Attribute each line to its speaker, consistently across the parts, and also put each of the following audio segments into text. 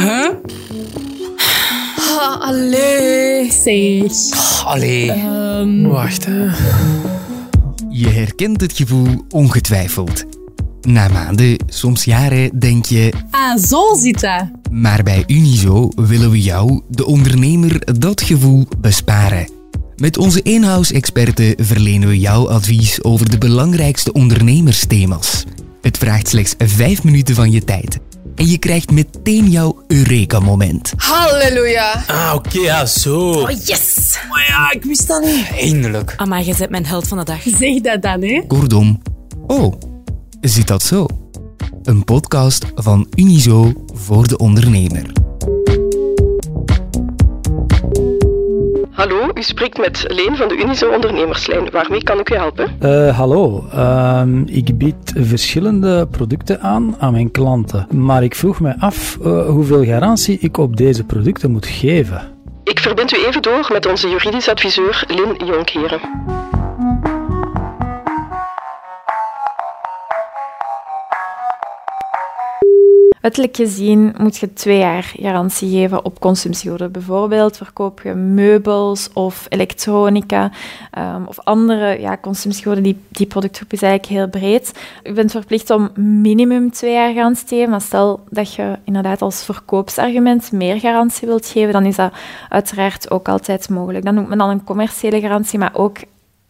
Speaker 1: Huh?
Speaker 2: Ah, allee.
Speaker 1: Zeg.
Speaker 3: Allee.
Speaker 1: Ehm,
Speaker 3: Wacht, hè.
Speaker 4: Je herkent het gevoel ongetwijfeld. Na maanden, soms jaren, denk je...
Speaker 1: ah, zo zit dat.
Speaker 4: Maar bij Unizo willen we jou, de ondernemer, dat gevoel besparen. Met onze in-house-experten verlenen we jou advies over de belangrijkste ondernemersthema's. Het vraagt slechts 5 minuten van je tijd. En je krijgt meteen jouw Eureka-moment.
Speaker 2: Halleluja.
Speaker 3: Ah, oké, ja, zo.
Speaker 1: Oh, yes.
Speaker 3: Maar ja, ik wist dat niet. Eindelijk.
Speaker 5: Amai, je bent mijn held van de dag.
Speaker 1: Zeg dat dan, hè.
Speaker 4: Kortom, oh, zit dat zo? Een podcast van Unizo voor de ondernemer.
Speaker 6: Hallo, u spreekt met Leen van de Unizo Ondernemerslijn. Waarmee kan ik u helpen?
Speaker 7: Eh, hallo, Ehm, ik bied verschillende producten aan aan mijn klanten, maar ik vroeg me af eh, hoeveel garantie ik op deze producten moet geven.
Speaker 6: Ik verbind u even door met onze juridisch adviseur Lin Jonkheren.
Speaker 8: Wettelijk gezien moet je twee jaar garantie geven op consumptiegoederen. Bijvoorbeeld verkoop je meubels of elektronica ehm, of andere ja, consumptiegoederen. Die, die productgroep is eigenlijk heel breed. Je bent verplicht om minimum twee jaar garantie te geven. Maar stel dat je inderdaad als verkoopsargument meer garantie wilt geven, dan is dat uiteraard ook altijd mogelijk. Dan noemt men dan een commerciële garantie, maar ook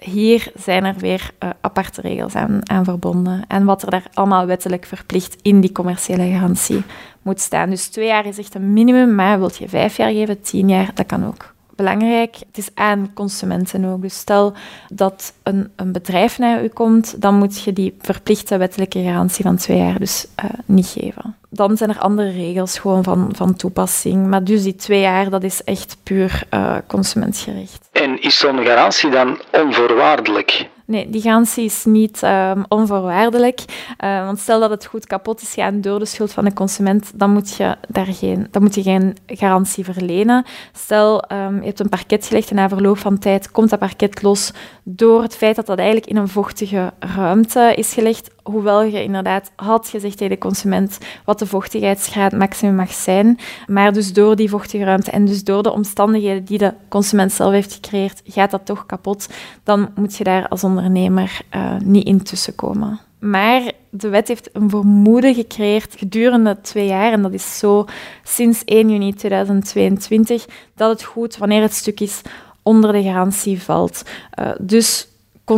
Speaker 8: hier zijn er weer eh, aparte regels aan, aan verbonden. En wat er daar allemaal wettelijk verplicht in die commerciële garantie moet staan. Dus twee jaar is echt een minimum, maar wilt je vijf jaar geven, tien jaar, dat kan ook. Belangrijk, het is aan consumenten ook. Dus stel dat een, een bedrijf naar u komt, dan moet je die verplichte wettelijke garantie van twee jaar dus eh, niet geven. Dan zijn er andere regels gewoon van, van toepassing. Maar dus die twee jaar, dat is echt puur eh consumentgericht.
Speaker 9: Is zo'n garantie dan onvoorwaardelijk?
Speaker 8: Nee, die garantie is niet ehm, onvoorwaardelijk. Eh, want stel dat het goed kapot is gegaan door de schuld van de consument, dan moet je, daar geen, dan moet je geen garantie verlenen. Stel, ehm, je hebt een parket gelegd en na verloop van tijd komt dat parket los door het feit dat dat eigenlijk in een vochtige ruimte is gelegd. Hoewel je inderdaad had gezegd tegen de consument wat de vochtigheidsgraad maximum mag zijn. Maar dus door die vochtige ruimte en dus door de omstandigheden die de consument zelf heeft gecreëerd, gaat dat toch kapot. Dan moet je daar als ondernemer eh, niet in tussenkomen. Maar de wet heeft een vermoeden gecreëerd gedurende twee jaar, en dat is zo sinds 1 juni 2022, dat het goed, wanneer het stuk is, onder de garantie valt. Uh, dus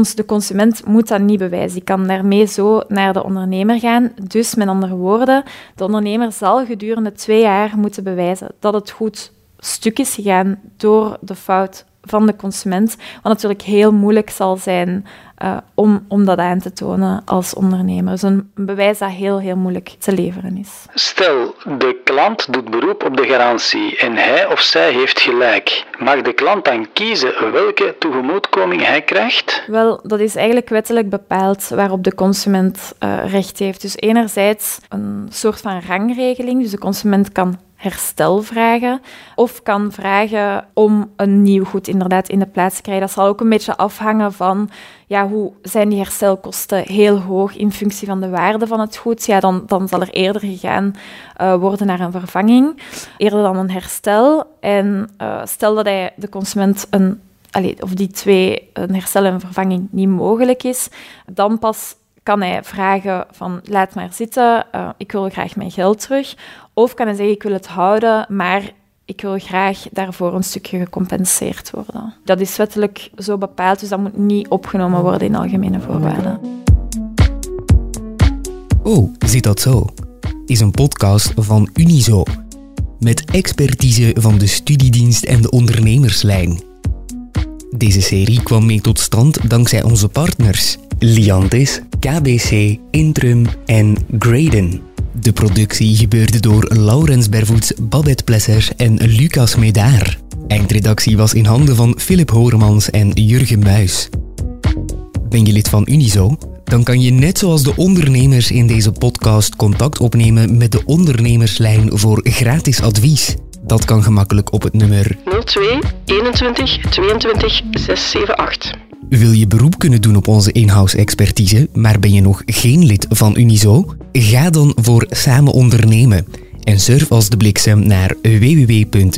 Speaker 8: de consument moet dat niet bewijzen. Die kan daarmee zo naar de ondernemer gaan. Dus met andere woorden, de ondernemer zal gedurende twee jaar moeten bewijzen dat het goed stuk is gegaan door de fout van de consument. Wat natuurlijk heel moeilijk zal zijn uh, om, om dat aan te tonen als ondernemer. Dus een bewijs dat heel, heel moeilijk te leveren is.
Speaker 9: Stel, de klant doet beroep op de garantie en hij of zij heeft gelijk. Mag de klant dan kiezen welke tegemoetkoming hij krijgt?
Speaker 8: Wel, dat is eigenlijk wettelijk bepaald waarop de consument uh, recht heeft. Dus enerzijds een soort van rangregeling. Dus de consument kan herstel vragen of kan vragen om een nieuw goed inderdaad in de plaats te krijgen. Dat zal ook een beetje afhangen van ja, hoe zijn die herstelkosten heel hoog in functie van de waarde van het goed. Ja, dan, dan zal er eerder gegaan uh, worden naar een vervanging, eerder dan een herstel. En uh, stel dat hij de consument een Allee, of die twee, een herstel en een vervanging, niet mogelijk is, dan pas kan hij vragen van laat maar zitten, uh, ik wil graag mijn geld terug. Of kan hij zeggen ik wil het houden, maar ik wil graag daarvoor een stukje gecompenseerd worden. Dat is wettelijk zo bepaald, dus dat moet niet opgenomen worden in algemene voorwaarden.
Speaker 4: Oh, zit dat zo? Is een podcast van Unizo. Met expertise van de studiedienst en de ondernemerslijn. Deze serie kwam mee tot stand dankzij onze partners Liantis, KBC, Intrum en Graden. De productie gebeurde door Laurens Bervoets, Babette Plesser en Lucas Medaar. Eindredactie was in handen van Philip Horemans en Jurgen Muis. Ben je lid van Unizo? Dan kan je net zoals de ondernemers in deze podcast contact opnemen met de ondernemerslijn voor gratis advies. Dat kan gemakkelijk op het nummer
Speaker 6: 02 21 22 678.
Speaker 4: Wil je beroep kunnen doen op onze in-house expertise, maar ben je nog geen lid van Unizo? Ga dan voor Samen Ondernemen En surf als de bliksem naar www.unizo.be.